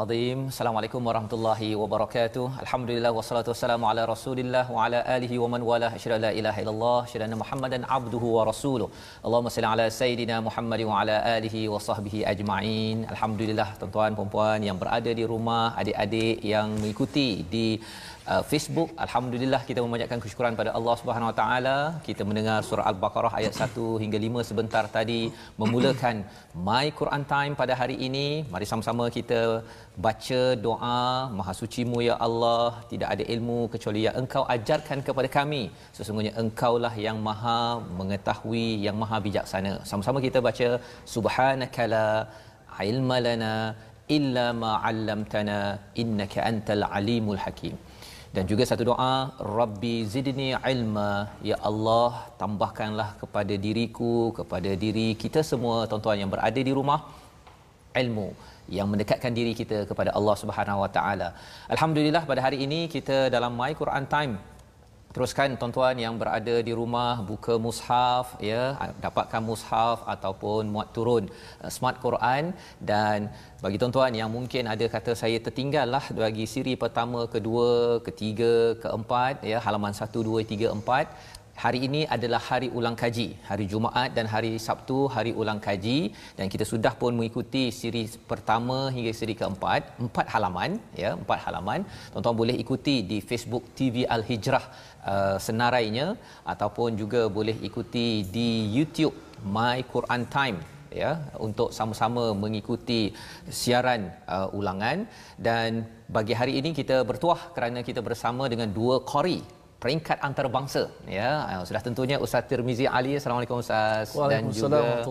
Azim. Assalamualaikum warahmatullahi wabarakatuh. Alhamdulillah wassalatu wassalamu ala Rasulillah wa ala alihi wa man wala asyhadu la ilaha illallah asyhadu anna Muhammadan abduhu wa rasuluh. Allahumma salli ala sayidina Muhammad wa ala alihi wa sahbihi ajma'in. Alhamdulillah tuan-tuan puan-puan yang berada di rumah, adik-adik yang mengikuti di uh, Facebook alhamdulillah kita memanjatkan kesyukuran pada Allah Subhanahu Wa Taala kita mendengar surah al-Baqarah ayat 1 hingga 5 sebentar tadi memulakan My Quran Time pada hari ini mari sama-sama kita baca doa maha sucimu ya Allah. Tidak ada ilmu kecuali yang engkau ajarkan kepada kami. Sesungguhnya engkaulah yang maha mengetahui yang maha bijaksana. Sama-sama kita baca subhanakala ilma lana illa ma 'allamtana innaka antal alimul hakim. Dan juga satu doa rabbi zidni ilma. Ya Allah tambahkanlah kepada diriku kepada diri kita semua tuan-tuan yang berada di rumah ilmu yang mendekatkan diri kita kepada Allah Subhanahu Wa Taala. Alhamdulillah pada hari ini kita dalam My Quran Time teruskan tuan-tuan yang berada di rumah buka mushaf ya dapatkan mushaf ataupun muat turun uh, smart Quran dan bagi tuan-tuan yang mungkin ada kata saya tertinggal lah bagi siri pertama kedua ketiga keempat ya halaman 1 2 3 4 Hari ini adalah hari ulang kaji, hari Jumaat dan hari Sabtu hari ulang kaji. Dan kita sudah pun mengikuti siri pertama hingga siri keempat, empat halaman ya, empat halaman. Tuan-tuan boleh ikuti di Facebook TV Al Hijrah uh, senarainya ataupun juga boleh ikuti di YouTube My Quran Time ya untuk sama-sama mengikuti siaran uh, ulangan. Dan bagi hari ini kita bertuah kerana kita bersama dengan dua qari peringkat antarabangsa. Ya uh, sudah tentunya Ustaz Tirmizi Ali Assalamualaikum Ustaz. Dan juga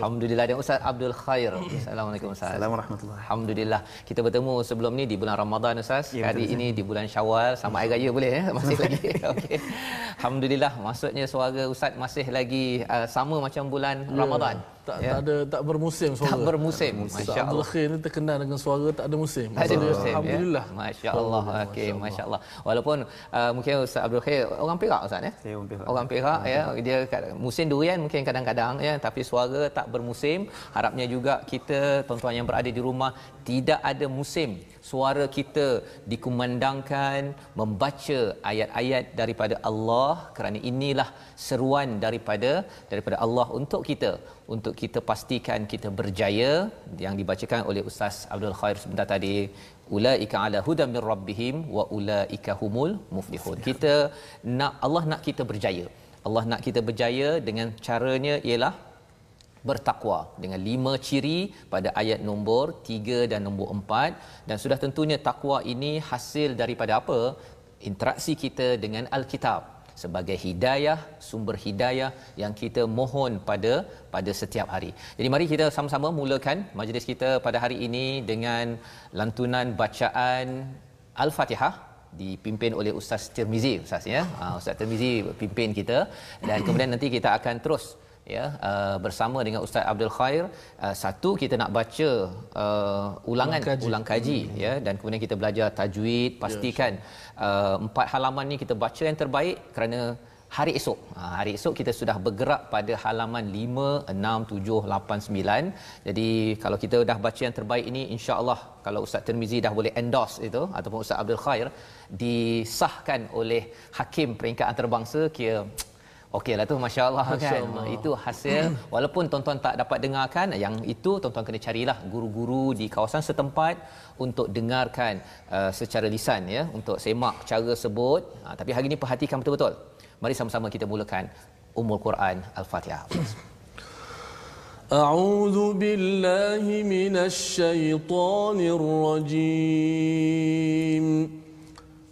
Alhamdulillah dan Ustaz Abdul Khair. Assalamualaikum Ustaz. Assalamualaikum warahmatullahi Alhamdulillah. Kita bertemu sebelum ni di bulan Ramadan Ustaz. Ya, hari ini di bulan Syawal sama hari raya boleh ya masih lagi. Okey. Alhamdulillah maksudnya suara Ustaz masih lagi uh, sama macam bulan ya. Ramadan tak, ya. tak ada tak bermusim suara. Tak bermusim. Masya-Allah. Khair ni terkenal dengan suara tak ada musim. Tak ada musim. Ya. Alhamdulillah. Ya. Masya-Allah. Okey, masya-Allah. Walaupun uh, mungkin Ustaz Abdul Khair orang Perak Ustaz ya. Saya orang Perak. Orang Perak ya. Dia musim durian mungkin kadang-kadang ya tapi suara tak bermusim. Harapnya juga kita tuan-tuan yang berada di rumah tidak ada musim suara kita dikumandangkan membaca ayat-ayat daripada Allah. Kerana inilah seruan daripada daripada Allah untuk kita. Untuk kita pastikan kita berjaya yang dibacakan oleh Ustaz Abdul Khair sebentar tadi. Ulaika ala hudam min rabbihim wa ulaika humul muflihun. Kita nak Allah nak kita berjaya. Allah nak kita berjaya dengan caranya ialah bertakwa dengan lima ciri pada ayat nombor 3 dan nombor 4 dan sudah tentunya takwa ini hasil daripada apa interaksi kita dengan al-kitab sebagai hidayah sumber hidayah yang kita mohon pada pada setiap hari. Jadi mari kita sama-sama mulakan majlis kita pada hari ini dengan lantunan bacaan Al-Fatihah dipimpin oleh Ustaz Tirmizi Ustaz ya. Uh, Ustaz Tirmizi pimpin kita dan kemudian nanti kita akan terus ya uh, bersama dengan Ustaz Abdul Khair uh, satu kita nak baca uh, ulangan ulang kaji, ulang kaji hmm. ya dan kemudian kita belajar tajwid pastikan yes. uh, empat halaman ni kita baca yang terbaik kerana hari esok ha, hari esok kita sudah bergerak pada halaman 5 6 7 8 9 jadi kalau kita dah baca yang terbaik ini insya-Allah kalau Ustaz Tirmizi dah boleh endorse itu ataupun Ustaz Abdul Khair disahkan oleh hakim peringkat antarabangsa kira Okeylah tu masya-Allah kan. Allah. Itu hasil walaupun tuan-tuan tak dapat dengarkan yang itu tuan-tuan kena carilah guru-guru di kawasan setempat untuk dengarkan uh, secara lisan ya untuk semak cara sebut. Ha, tapi hari ini perhatikan betul-betul. Mari sama-sama kita mulakan Ummul Quran Al-Fatihah. أعوذ بالله من الشيطان الرجيم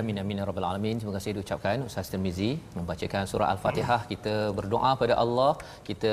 Amin amin ya rabbal alamin. Terima kasih diucapkan Ustaz Tirmizi membacakan surah Al-Fatihah. Kita berdoa pada Allah. Kita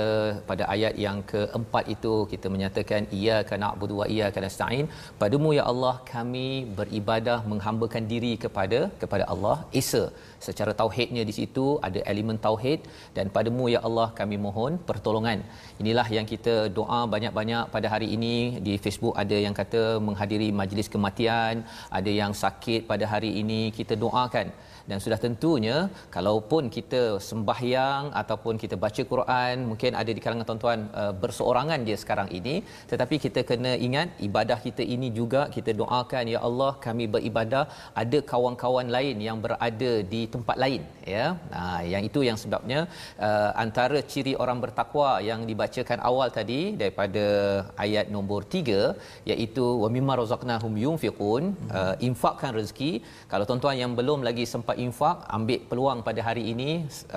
pada ayat yang keempat itu kita menyatakan iyyaka na'budu wa iyyaka nasta'in. Padamu ya Allah kami beribadah menghambakan diri kepada kepada Allah Esa. Secara tauhidnya di situ ada elemen tauhid dan padamu ya Allah kami mohon pertolongan. Inilah yang kita doa banyak-banyak pada hari ini di Facebook ada yang kata menghadiri majlis kematian, ada yang sakit pada hari ini kita doakan dan sudah tentunya kalaupun kita sembahyang ataupun kita baca Quran mungkin ada di kalangan tuan-tuan uh, berseorangan dia sekarang ini tetapi kita kena ingat ibadah kita ini juga kita doakan ya Allah kami beribadah. Ada kawan-kawan lain yang berada di tempat lain ya. Nah yang itu yang sebabnya uh, antara ciri orang bertakwa yang dibacakan awal tadi daripada ayat nombor 3 iaitu wa mimma razaqnahum yunfiqun uh, infakkan rezeki. Kalau tuan-tuan yang belum lagi sempat infak ambil peluang pada hari ini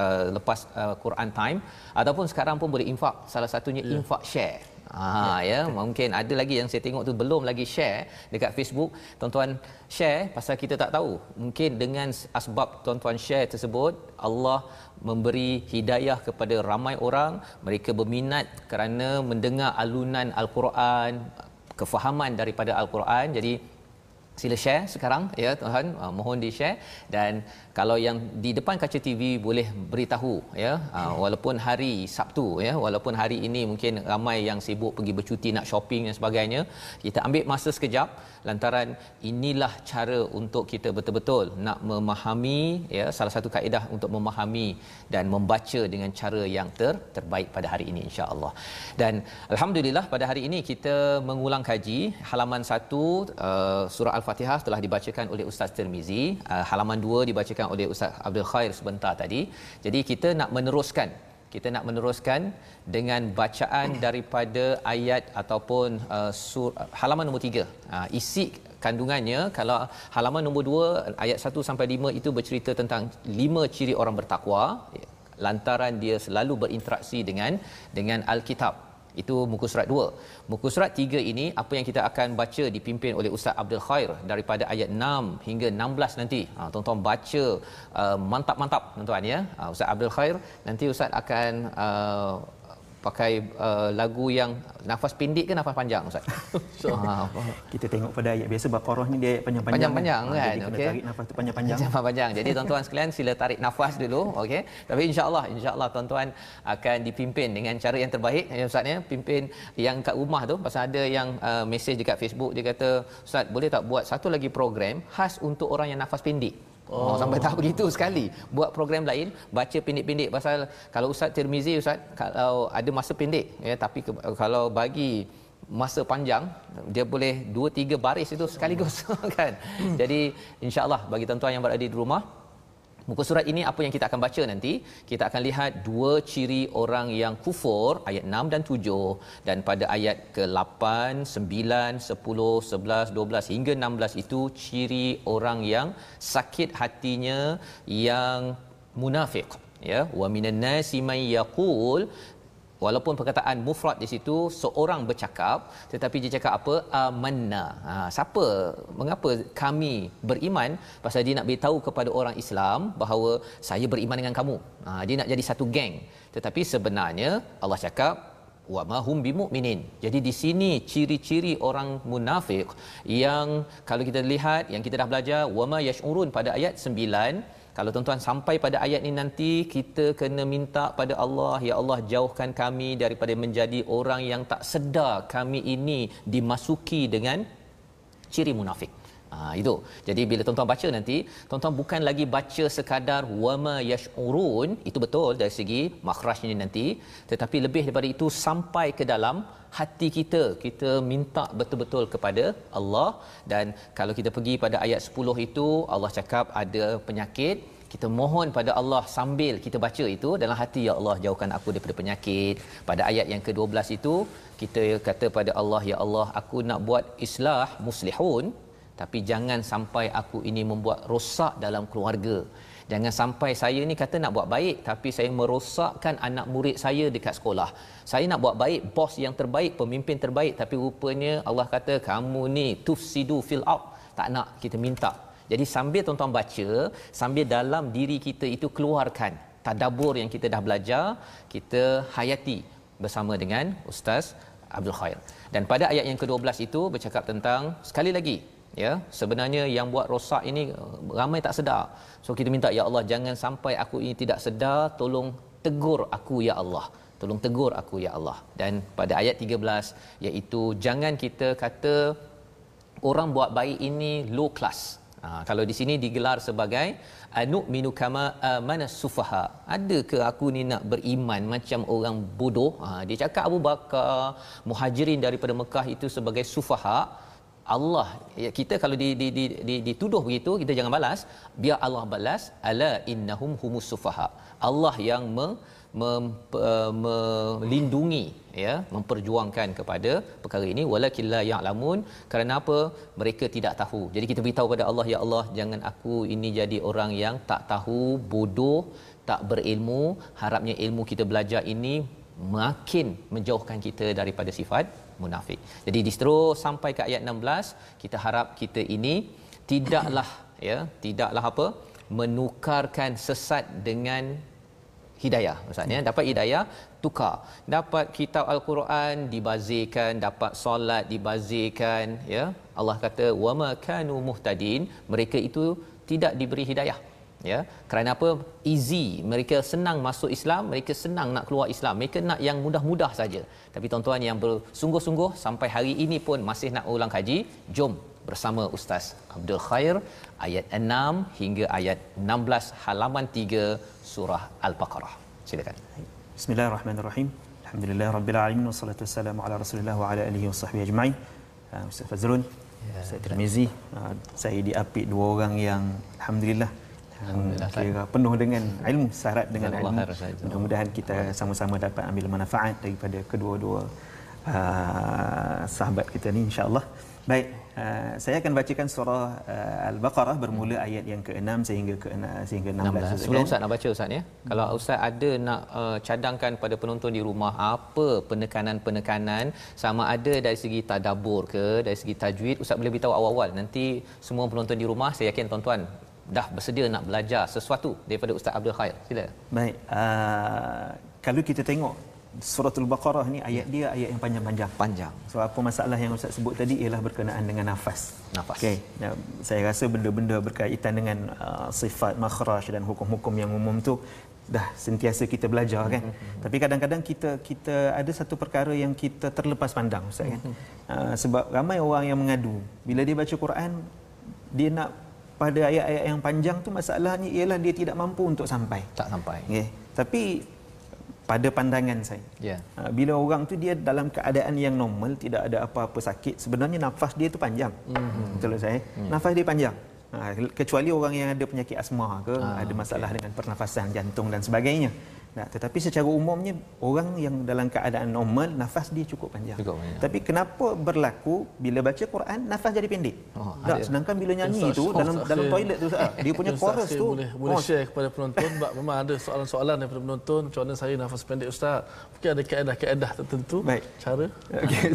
uh, lepas uh, Quran time ataupun sekarang pun boleh infak salah satunya yeah. infak share. Ha ya, ya mungkin ada lagi yang saya tengok tu belum lagi share dekat Facebook. Tuan-tuan share pasal kita tak tahu. Mungkin dengan asbab tuan-tuan share tersebut Allah memberi hidayah kepada ramai orang. Mereka berminat kerana mendengar alunan al-Quran kefahaman daripada al-Quran. Jadi sila share sekarang ya tuhan. Uh, mohon di share dan kalau yang di depan kaca TV boleh beritahu ya uh, walaupun hari Sabtu ya walaupun hari ini mungkin ramai yang sibuk pergi bercuti nak shopping dan sebagainya kita ambil masa sekejap lantaran inilah cara untuk kita betul-betul nak memahami ya salah satu kaedah untuk memahami dan membaca dengan cara yang ter terbaik pada hari ini insya-Allah. Dan alhamdulillah pada hari ini kita mengulang kaji halaman 1 uh, surah al-Fatihah telah dibacakan oleh Ustaz Tirmizi. Uh, halaman 2 dibacakan oleh Ustaz Abdul Khair sebentar tadi. Jadi kita nak meneruskan kita nak meneruskan dengan bacaan daripada ayat ataupun uh, sur, halaman nombor 3. Uh, isi kandungannya kalau halaman nombor 2 ayat 1 sampai 5 itu bercerita tentang lima ciri orang bertakwa lantaran dia selalu berinteraksi dengan dengan al-kitab itu muka surat 2. Muka surat 3 ini apa yang kita akan baca dipimpin oleh Ustaz Abdul Khair daripada ayat 6 hingga 16 nanti. Ha tuan-tuan baca uh, mantap-mantap tuan-tuan ya. Uh, Ustaz Abdul Khair nanti Ustaz akan uh, pakai uh, lagu yang nafas pendek ke nafas panjang ustaz? so, ha, kita tengok pada ayat biasa Baqarah ni dia ayat panjang-panjang. Panjang-panjang kan. kan? Jadi okay. tarik nafas tu panjang-panjang. Panjang-panjang. Jadi tuan-tuan sekalian sila tarik nafas dulu, okey. Tapi insya-Allah insya-Allah tuan-tuan akan dipimpin dengan cara yang terbaik ya ustaz ya. Pimpin yang kat rumah tu pasal ada yang uh, mesej dekat Facebook dia kata, "Ustaz, boleh tak buat satu lagi program khas untuk orang yang nafas pendek?" Oh. oh sampai tahap begitu sekali. Buat program lain, baca pendek-pendek pasal kalau Ustaz Tirmizi Ustaz kalau ada masa pendek ya tapi ke, kalau bagi masa panjang dia boleh 2 3 baris itu sekaligus kan. Jadi insya-Allah bagi tuan-tuan yang berada di rumah Muka surat ini apa yang kita akan baca nanti? Kita akan lihat dua ciri orang yang kufur ayat 6 dan 7 dan pada ayat ke-8, 9, 10, 11, 12 hingga 16 itu ciri orang yang sakit hatinya yang munafik ya wa minan nasi may yaqul walaupun perkataan mufrad di situ seorang bercakap tetapi dia cakap apa? Amanna. Ha siapa? Mengapa kami beriman? Pasal dia nak beritahu kepada orang Islam bahawa saya beriman dengan kamu. Ha dia nak jadi satu geng. Tetapi sebenarnya Allah cakap wa ma hum bimumin. Jadi di sini ciri-ciri orang munafik yang kalau kita lihat yang kita dah belajar wa ma yash'urun pada ayat 9 kalau tuan-tuan sampai pada ayat ini nanti kita kena minta pada Allah ya Allah jauhkan kami daripada menjadi orang yang tak sedar kami ini dimasuki dengan ciri munafik. Ha, itu. Jadi bila tuan-tuan baca nanti, tuan-tuan bukan lagi baca sekadar wama yash'urun, itu betul dari segi makhrajnya nanti, tetapi lebih daripada itu sampai ke dalam hati kita. Kita minta betul-betul kepada Allah dan kalau kita pergi pada ayat 10 itu Allah cakap ada penyakit kita mohon pada Allah sambil kita baca itu dalam hati ya Allah jauhkan aku daripada penyakit pada ayat yang ke-12 itu kita kata pada Allah ya Allah aku nak buat islah muslihun tapi jangan sampai aku ini membuat rosak dalam keluarga. Jangan sampai saya ni kata nak buat baik tapi saya merosakkan anak murid saya dekat sekolah. Saya nak buat baik bos yang terbaik pemimpin terbaik tapi rupanya Allah kata kamu ni tufsidu fil out tak nak kita minta. Jadi sambil tuan-tuan baca sambil dalam diri kita itu keluarkan tadabbur yang kita dah belajar kita hayati bersama dengan ustaz Abdul Khair. Dan pada ayat yang ke-12 itu bercakap tentang sekali lagi ya sebenarnya yang buat rosak ini uh, ramai tak sedar so kita minta ya Allah jangan sampai aku ini tidak sedar tolong tegur aku ya Allah tolong tegur aku ya Allah dan pada ayat 13 iaitu jangan kita kata orang buat baik ini low class Ha, kalau di sini digelar sebagai anu minu kama mana sufaha. Ada ke aku ni nak beriman macam orang bodoh? Ha, dia cakap Abu Bakar, Muhajirin daripada Mekah itu sebagai sufaha. Allah. Ya, kita kalau di, di, di, di, dituduh begitu kita jangan balas. Biar Allah balas ala innahum humus sufaha Allah yang me, mem, uh, melindungi ya memperjuangkan kepada perkara ini. Walakin la ya'lamun kerana apa? Mereka tidak tahu. Jadi kita beritahu pada Allah ya Allah jangan aku ini jadi orang yang tak tahu bodoh tak berilmu. Harapnya ilmu kita belajar ini makin menjauhkan kita daripada sifat munafik. Jadi di sampai ke ayat 16 kita harap kita ini tidaklah ya tidaklah apa? Menukarkan sesat dengan hidayah maksudnya dapat hidayah tukar. Dapat kitab al-Quran dibazirkan. Dapat solat dibazirkan ya. Allah kata wama kanu muhtadin. Mereka itu tidak diberi hidayah ya. Kerana apa? Easy. Mereka senang masuk Islam mereka senang nak keluar Islam. Mereka nak yang mudah-mudah saja. Tapi tuan-tuan yang bersungguh-sungguh sampai hari ini pun masih nak ulang kaji jom bersama ustaz Abdul Khair ayat 6 hingga ayat 16 halaman 3 surah al-Baqarah. Silakan. Bismillahirrahmanirrahim. Alhamdulillah rabbil alamin wassalatu wassalamu ala Rasulillah wa ala alihi wasahbihi ajma'in. Uh, Ustaz Fazrul ya, Ustaz Tirmizi uh, saya diapit dua orang yang alhamdulillah kira penuh dengan ilmu syarat dengan ilmu mudah-mudahan kita sama-sama dapat ambil manfaat daripada kedua-dua uh, sahabat kita ni insya-Allah. Baik uh, saya akan bacakan surah uh, al-baqarah bermula ayat yang ke-6 sehingga ke-6 sehingga 16 16. sebelum ustaz nak baca ustaz ya. Kalau ustaz ada nak uh, cadangkan pada penonton di rumah apa penekanan-penekanan sama ada dari segi tadabbur ke dari segi tajwid ustaz boleh beritahu awal-awal. Nanti semua penonton di rumah saya yakin tuan-tuan dah bersedia nak belajar sesuatu daripada Ustaz Abdul Khair. Sila. Baik. Uh, kalau kita tengok Suratul Baqarah ni ayat dia ayat yang panjang-panjang. Panjang. So apa masalah yang Ustaz sebut tadi ialah berkenaan dengan nafas. Nafas. Okey. Nah, saya rasa benda-benda berkaitan dengan uh, sifat makhraj dan hukum-hukum yang umum tu dah sentiasa kita belajar kan. Mm-hmm. Tapi kadang-kadang kita kita ada satu perkara yang kita terlepas pandang Ustaz kan. Mm-hmm. Uh, sebab ramai orang yang mengadu bila dia baca Quran dia nak pada ayat-ayat yang panjang tu masalahnya ialah dia tidak mampu untuk sampai. Tak sampai. Okay. Tapi pada pandangan saya. Yeah. Bila orang tu dia dalam keadaan yang normal, tidak ada apa-apa sakit, sebenarnya nafas dia tu panjang. Mm-hmm. Betul saya? Mm. Nafas dia panjang. Ha, kecuali orang yang ada penyakit asma ke, ah, ada masalah okay. dengan pernafasan jantung dan sebagainya. Nah, tetapi secara umumnya orang yang dalam keadaan normal nafas dia cukup panjang. Cukup panjang. Tapi kenapa berlaku bila baca Quran nafas jadi pendek? Oh, tak, sedangkan bila nyanyi itu dalam dalam toilet tu sah, dia punya chorus tu boleh boleh oh. share kepada penonton sebab memang ada soalan-soalan daripada penonton macam mana saya nafas pendek ustaz. Mungkin ada kaedah-kaedah tertentu Baik. cara. Okay.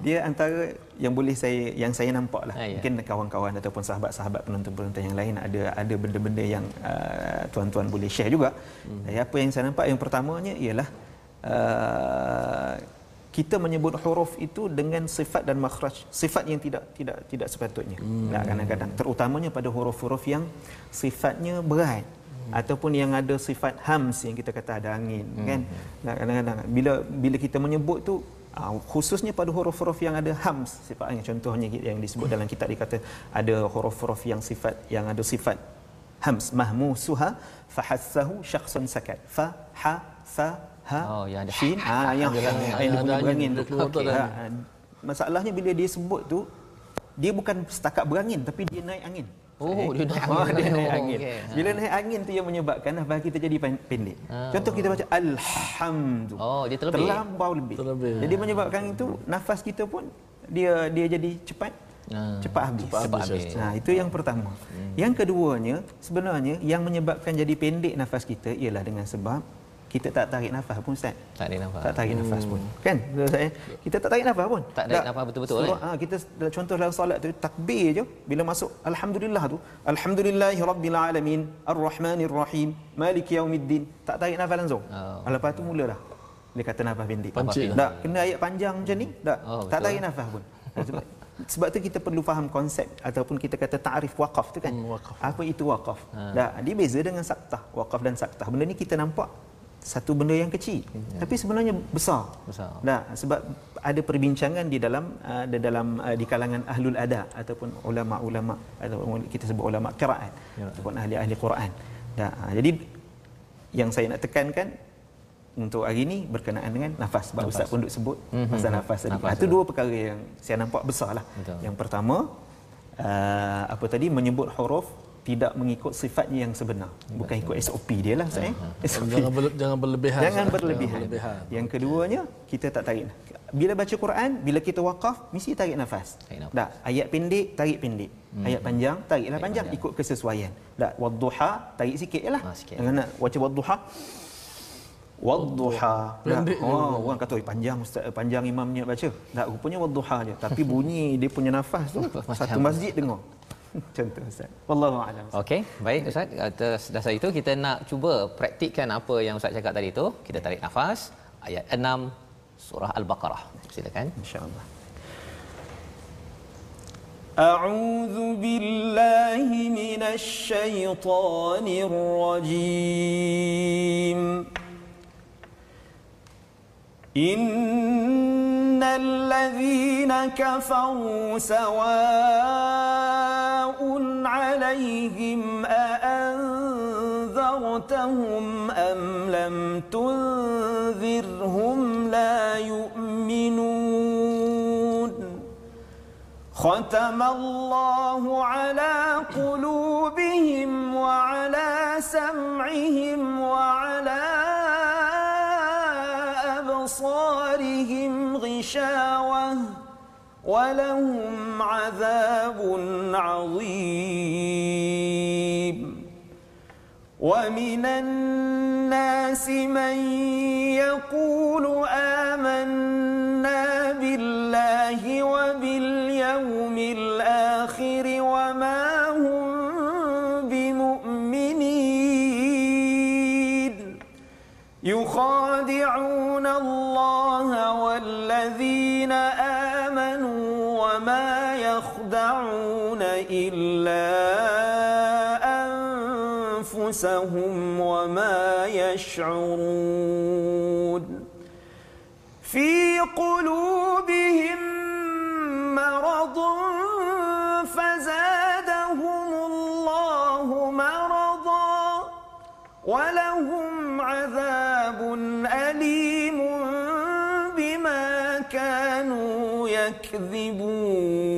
dia antara yang boleh saya yang saya nampak lah. Ha, ya. Mungkin kawan-kawan ataupun sahabat-sahabat penonton-penonton yang lain ada ada benda-benda yang uh, tuan-tuan boleh share juga. Hmm. Apa yang saya nampak yang pertamanya ialah uh, kita menyebut huruf itu dengan sifat dan makhraj sifat yang tidak tidak tidak sepatutnya hmm. nah, kadang-kadang terutamanya pada huruf-huruf yang sifatnya berat hmm. ataupun yang ada sifat hams yang kita kata ada angin hmm. kan nah, kadang-kadang bila bila kita menyebut tu uh, khususnya pada huruf-huruf yang ada hams sifatnya. Contohnya yang disebut dalam kitab dikata ada huruf-huruf yang sifat yang ada sifat hams. Mahmusuha fahassahu syakhsun sakat. Fa ha sa ha Oh, yang ada shin. ah yang yang berangin Ha, angin. ha. masalahnya bila dia sebut tu dia bukan setakat berangin tapi dia naik angin Oh, dia naik Oh, angin. dia naik Oh, angin. okey. Bila naik angin tu yang menyebabkan nafas kita jadi pen- pendek. Ah. Contoh kita baca alhamdu. Oh, dia terlebih. Terlampau lebih. Terlebih. Jadi menyebabkan itu nafas kita pun dia dia jadi cepat Ah. cepat habis. Cepat habis. Nah, itu yang pertama. Yang keduanya, sebenarnya yang menyebabkan jadi pendek nafas kita ialah dengan sebab kita tak tarik nafas pun Ustaz. Tak ada nafas. Tak tarik nafas pun. Kan? Betul Ustaz? eh? Kita tak tarik nafas pun. Tak tarik nafas betul-betul, Surah, eh? ah, kita contoh dalam solat tu takbir je bila masuk alhamdulillah tu alhamdulillahi rabbil alamin arrahmanir rahim maliki yaumiddin tak tarik nafas langsung. Oh. Lepas tu mula dah. Dia kata nafas pendek. Tak, kena ayat panjang macam ni. Tak, Oh, tak tarik nafas pun. Sebab, sebab tu kita perlu faham konsep ataupun kita kata ta'rif waqaf tu kan. Hmm, waqaf. Apa itu waqaf? Dah, dia beza dengan saktah. Waqaf dan saktah. Benda ni kita nampak satu benda yang kecil tapi sebenarnya besar. Besar. Nah, sebab ada perbincangan di dalam uh, di dalam uh, di kalangan ahlul ada ataupun ulama-ulama ataupun kita sebut ulama qiraat ataupun ahli-ahli Quran. Dah, uh, jadi yang saya nak tekankan untuk hari ini berkenaan dengan nafas. Sebab nafas. Ustaz pun duk sebut Mhm. pasal nafas tadi. Nafas Itu tu. dua perkara yang saya nampak besar lah. Betul. Yang pertama, uh, apa tadi menyebut huruf tidak mengikut sifatnya yang sebenar. Bukan ikut SOP dia lah saya. SOP. Jangan ber, jangan berlebihan. Jangan berlebihan. Jangan berlebihan. Yang keduanya, kita tak tarik. Bila baca Quran, bila kita wakaf, mesti tarik nafas. Tarik. Tak, ayat pendek, tarik pendek. Hmm. Ayat panjang, tariklah Tarik panjang, panjang. ikut kesesuaian. Tak, wadduha, tarik sikit je lah. Ah, sikit. Jangan nak baca wadduha. Wadduha. Pendek oh, orang kata, "Oi, panjang ustaz, eh, panjang imamnya baca. Tak, rupanya wadduha je. Tapi bunyi dia punya nafas tu, satu masjid dengar. Contoh Ustaz. Wallahu a'lam. Okey, baik Ustaz. Atas dasar itu kita nak cuba praktikkan apa yang Ustaz cakap tadi itu. Kita tarik nafas ayat 6 surah Al-Baqarah. Silakan. InsyaAllah. أعوذ بالله من الشيطان الرجيم إن الذين كفروا سواء عليهم أأنذرتهم أم لم تنذرهم لا يؤمنون ختم الله على قلوبهم وعلى سمعهم وعلى أبصارهم غشاوة ولهم عذاب عظيم. ومن الناس من يقول آمنا أنفسهم وما يشعرون في قلوبهم مرض فزادهم الله مرضا ولهم عذاب أليم بما كانوا يكذبون.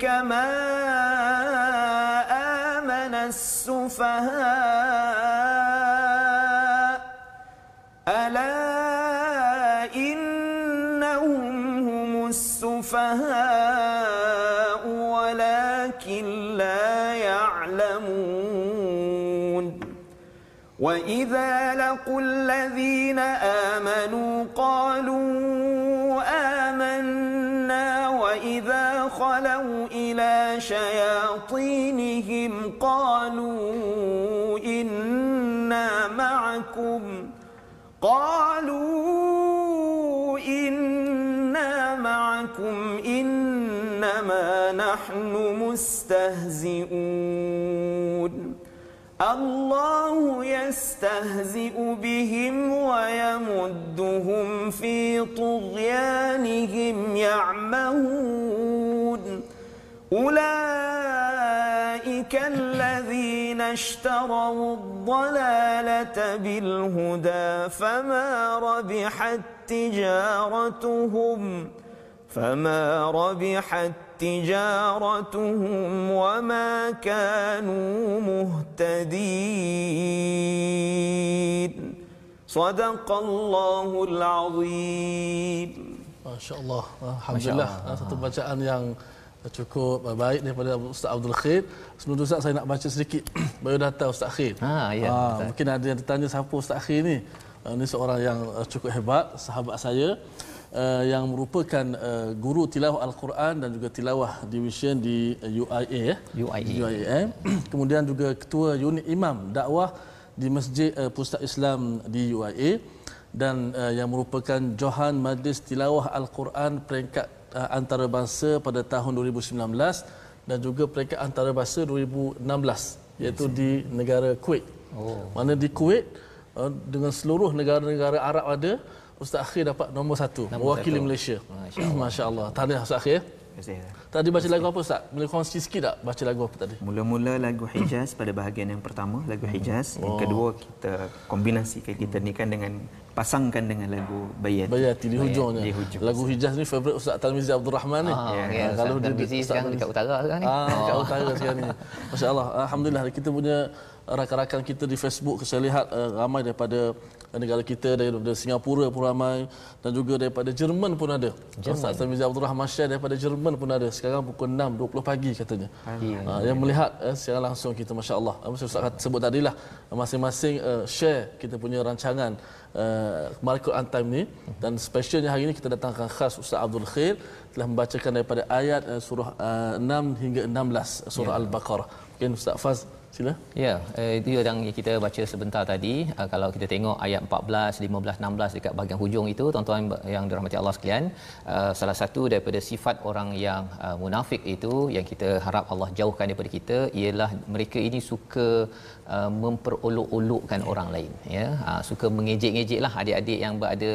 كما آمن السفهاء ألا إنهم هم السفهاء ولكن لا يعلمون وإذا لقوا الذين آمنوا شياطينهم قالوا إنا معكم. قالوا إنا معكم إنما نحن مستهزئون. الله يستهزئ بهم ويمدهم في طغيانهم يعمهون أولئك الذين اشتروا الضلالة بالهدى فما ربحت تجارتهم فما ربحت تجارتهم وما كانوا مهتدين صدق الله العظيم Masya Allah, Alhamdulillah. Masya Allah. Satu bacaan yang cukup baik daripada Ustaz Abdul Khair. Sebelum tu Ustaz saya nak baca sedikit biodata Ustaz Khair. Ha, ya, Ah, Ustaz. mungkin ada yang tertanya siapa Ustaz Khair ni. Ah, Ini seorang yang uh, cukup hebat, sahabat saya uh, yang merupakan uh, guru tilawah Al-Quran dan juga tilawah division di uh, UIA ya. UIA. UIA. Kemudian juga ketua unit imam dakwah di Masjid uh, Pusat Islam di UIA dan uh, yang merupakan Johan Majlis Tilawah Al-Quran peringkat uh, antarabangsa pada tahun 2019 dan juga peringkat antarabangsa 2016 iaitu di negara Kuwait. Oh. Mana di Kuwait uh, dengan seluruh negara-negara Arab ada Ustaz Akhir dapat nombor satu mewakili. Malaysia. Masya Allah. Masya Allah. Tahniah Ustaz Akhir. Terima kasih. Tadi baca lagu apa Ustaz? Boleh kongsi sikit tak baca lagu apa tadi? Mula-mula lagu Hijaz pada bahagian yang pertama lagu Hijaz, yang Oh. kedua kita kombinasikan kita ni kan dengan pasangkan dengan lagu Bayat. Bayati di hujungnya. Di hujung. Lagu Hijaz ni favourite Ustaz Talmizi Abdul Rahman ni. Ah, Ya, ya, Ah, kalau dia- busy Ustaz sekarang Tarmizi. dekat utara sekarang ni. Ah, kat utara sekarang ni. Masya-Allah. Alhamdulillah kita punya rakan-rakan kita di Facebook saya lihat uh, ramai daripada negara kita daripada Singapura pun ramai dan juga daripada Jerman pun ada. Ustaz Tamizi Abdul Rahman Syah daripada Jerman pun ada. Sekarang pukul 6.20 pagi katanya. Ya. Uh, yang melihat uh, secara langsung kita masya-Allah. Uh, Ustaz sebut tadilah uh, masing-masing uh, share kita punya rancangan uh, Quran Time ni dan specialnya hari ini kita datangkan khas Ustaz Abdul Khair telah membacakan daripada ayat uh, surah uh, 6 hingga 16 surah Al-Baqarah. Mungkin Ustaz Faz sila. Ya, eh, itu yang kita baca sebentar tadi. Uh, kalau kita tengok ayat 14, 15, 16 dekat bahagian hujung itu, tuan-tuan yang dirahmati Allah sekalian, uh, salah satu daripada sifat orang yang munafik itu yang kita harap Allah jauhkan daripada kita ialah mereka ini suka memperolok-olokkan orang lain ya uh, suka mengejek-ngejek lah adik-adik yang berada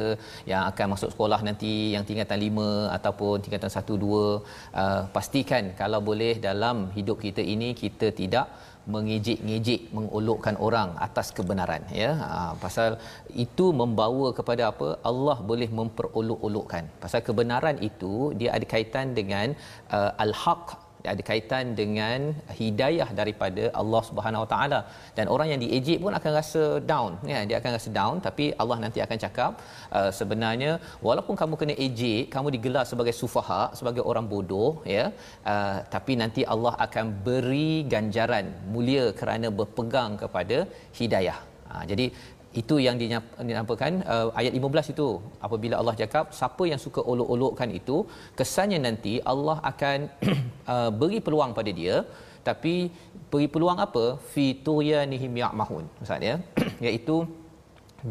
yang akan masuk sekolah nanti yang tingkatan 5 ataupun tingkatan 1 2 uh, pastikan kalau boleh dalam hidup kita ini kita tidak mengejek-ngejek mengolokkan orang atas kebenaran ya. Ha, pasal itu membawa kepada apa? Allah boleh memperolok-olokkan. Pasal kebenaran itu dia ada kaitan dengan uh, al-haq ada kaitan dengan hidayah daripada Allah Subhanahu Wa Taala. Dan orang yang diejek pun akan rasa down. Ya dia akan rasa down tapi Allah nanti akan cakap uh, sebenarnya walaupun kamu kena ejek kamu digelar sebagai sufaha sebagai orang bodoh ya uh, tapi nanti Allah akan beri ganjaran mulia kerana berpegang kepada hidayah. Uh, jadi itu yang dinampakan uh, ayat 15 itu. Apabila Allah cakap siapa yang suka olok-olokkan itu kesannya nanti Allah akan uh, beri peluang pada dia. Tapi beri peluang apa? Fi tuyanihim ya'mahun. Maksud ya. Iaitu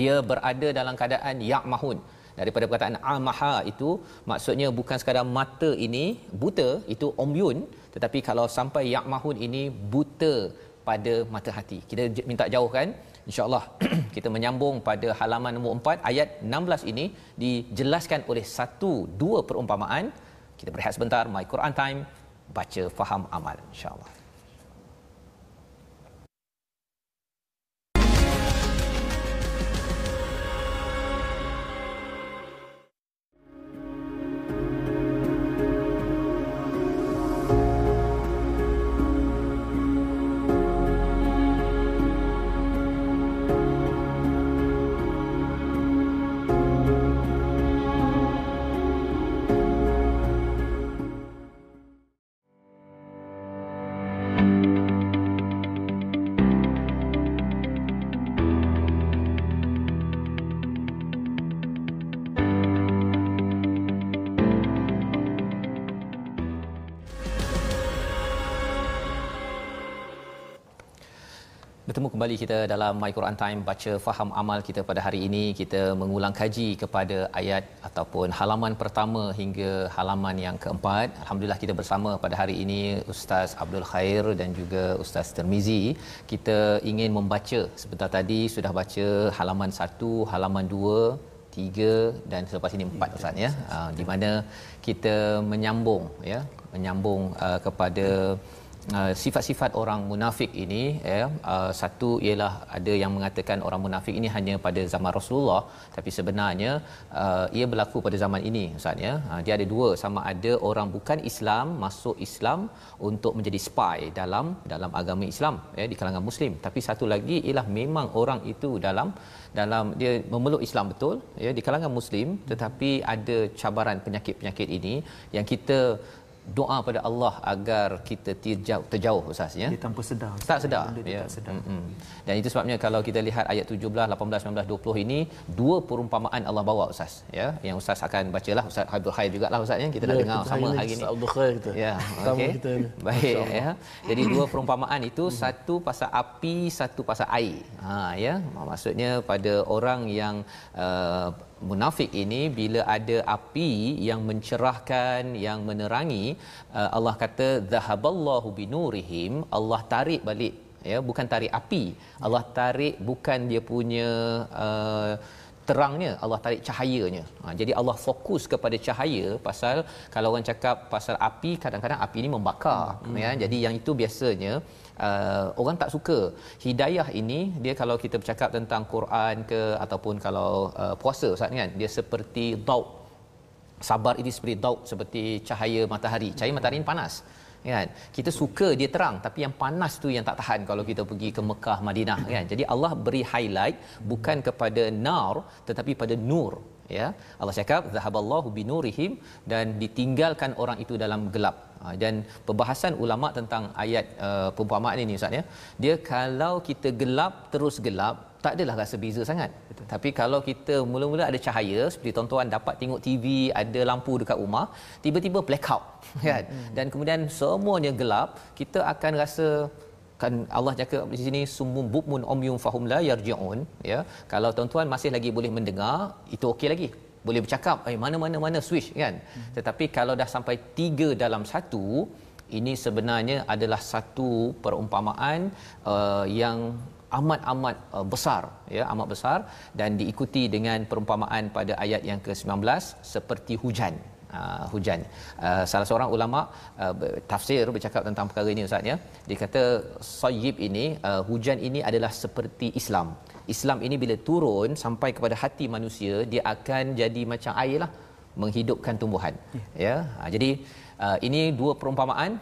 dia berada dalam keadaan ya'mahun. Daripada perkataan amaha itu maksudnya bukan sekadar mata ini buta itu omyun. Tetapi kalau sampai ya'mahun ini buta pada mata hati. Kita minta jauhkan insya-Allah kita menyambung pada halaman nombor 4 ayat 16 ini dijelaskan oleh satu dua perumpamaan. Kita berehat sebentar my Quran time baca faham amal insya-Allah. Bertemu kembali kita dalam My Quran Time baca faham amal kita pada hari ini kita mengulang kaji kepada ayat ataupun halaman pertama hingga halaman yang keempat. Alhamdulillah kita bersama pada hari ini Ustaz Abdul Khair dan juga Ustaz Termizi. Kita ingin membaca sebentar tadi sudah baca halaman 1, halaman 2, tiga dan selepas ini empat Ustaz ya. Uh, di mana kita menyambung ya, menyambung uh, kepada sifat-sifat orang munafik ini ya uh, satu ialah ada yang mengatakan orang munafik ini hanya pada zaman Rasulullah tapi sebenarnya uh, ia berlaku pada zaman ini ustaz ya. Uh, dia ada dua sama ada orang bukan Islam masuk Islam untuk menjadi spy dalam dalam agama Islam ya di kalangan muslim. Tapi satu lagi ialah memang orang itu dalam dalam dia memeluk Islam betul ya di kalangan muslim tetapi ada cabaran penyakit-penyakit ini yang kita doa pada Allah agar kita terjauh, terjauh ustaz ya. Dia tanpa sedar. Tak sedar. Ya. Tak sedar. Mm-hmm. Dan itu sebabnya kalau kita lihat ayat 17, 18, 19, 20 ini dua perumpamaan Allah bawa ustaz ya. Yang ustaz akan bacalah ustaz Abdul Khair jugalah ustaz ya. Kita ya, nak dengar sama hari, hari ini. Abdul Khair kita. Ya. Okey. Baik ya. Jadi dua perumpamaan itu hmm. satu pasal api, satu pasal air. Ha ya. Maksudnya pada orang yang uh, munafik ini bila ada api yang mencerahkan yang menerangi uh, Allah kata zahaballahu binurihim Allah tarik balik ya bukan tarik api. Allah tarik bukan dia punya uh, terangnya Allah tarik cahayanya. Ha, jadi Allah fokus kepada cahaya pasal kalau orang cakap pasal api kadang-kadang api ini membakar hmm. ya. Jadi yang itu biasanya uh, orang tak suka. Hidayah ini dia kalau kita bercakap tentang Quran ke ataupun kalau uh, puasa ustaz kan dia seperti daud sabar ini seperti daud seperti cahaya matahari. Cahaya matahari ini panas kan? Kita suka dia terang tapi yang panas tu yang tak tahan kalau kita pergi ke Mekah Madinah kan? Jadi Allah beri highlight bukan kepada nar tetapi pada nur ya Allah cakap zahaballahu binurihim dan ditinggalkan orang itu dalam gelap ha, dan perbahasan ulama tentang ayat uh, perumpamaan ini ustaz ya dia kalau kita gelap terus gelap tak adalah rasa beza sangat. Betul. Tapi kalau kita mula-mula ada cahaya seperti tuan-tuan dapat tengok TV, ada lampu dekat rumah, tiba-tiba blackout kan. Hmm. Dan kemudian semuanya gelap, kita akan rasa kan Allah cakap di sini summum bukmun umyum fahum la yarjiun ya. Kalau tuan-tuan masih lagi boleh mendengar, itu okey lagi. Boleh bercakap, eh mana-mana mana switch kan. Hmm. Tetapi kalau dah sampai tiga dalam satu, ini sebenarnya adalah satu perumpamaan uh, yang amat-amat uh, besar ya amat besar dan diikuti dengan perumpamaan pada ayat yang ke-19 seperti hujan uh, hujan. Uh, salah seorang ulama uh, tafsir bercakap tentang perkara ini ustaz ya. Dia kata sayyib ini uh, hujan ini adalah seperti Islam. Islam ini bila turun sampai kepada hati manusia dia akan jadi macam air lah menghidupkan tumbuhan. Ya, ya? Uh, jadi uh, ini dua perumpamaan.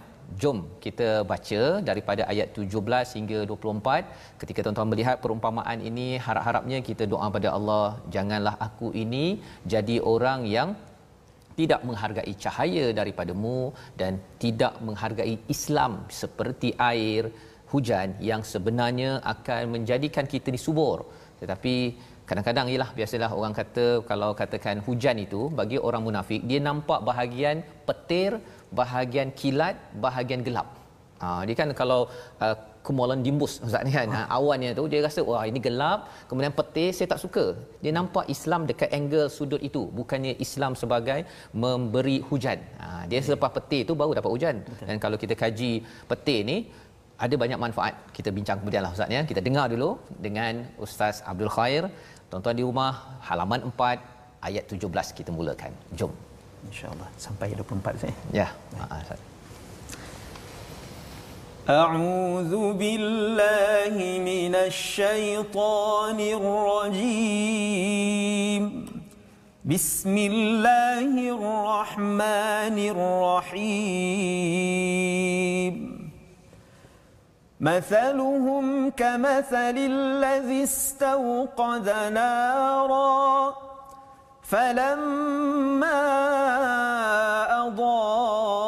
Jom kita baca daripada ayat 17 hingga 24. Ketika tuan-tuan melihat perumpamaan ini, harap-harapnya kita doa pada Allah, janganlah aku ini jadi orang yang tidak menghargai cahaya daripadamu dan tidak menghargai Islam seperti air hujan yang sebenarnya akan menjadikan kita ni subur. Tetapi kadang-kadang ialah biasalah orang kata kalau katakan hujan itu bagi orang munafik dia nampak bahagian petir bahagian kilat, bahagian gelap. Ha, dia kan kalau uh, kumulan dimbus Ustaz ni kan, ha, awannya tu dia rasa wah ini gelap, kemudian petir saya tak suka. Dia nampak Islam dekat angle sudut itu, bukannya Islam sebagai memberi hujan. Ha, dia selepas petir tu baru dapat hujan. Dan kalau kita kaji petir ni, ada banyak manfaat. Kita bincang kemudian lah Ustaz ya. Kita dengar dulu dengan Ustaz Abdul Khair. Tuan-tuan di rumah, halaman 4, ayat 17 kita mulakan. Jom insyaallah sampai 24 saya. Ya. Maaf. أعوذ بالله من الشيطان الرجيم. بسم الله الرحمن الرحيم. مثلهم كمثل الذي استوقد نارا فلما أضاءت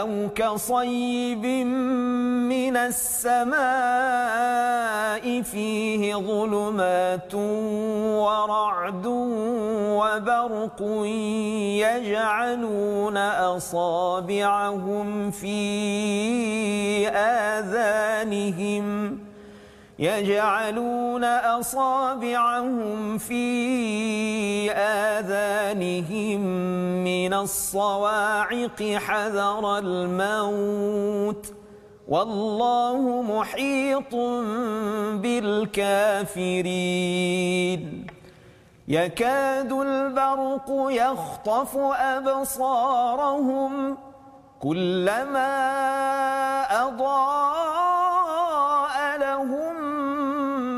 أو كصيب من السماء فيه ظلمات ورعد وبرق يجعلون أصابعهم في آذانهم يجعلون أصابعهم في آذانهم من الصواعق حذر الموت. والله محيط بالكافرين. يكاد البرق يخطف أبصارهم. كلما أضاء لهم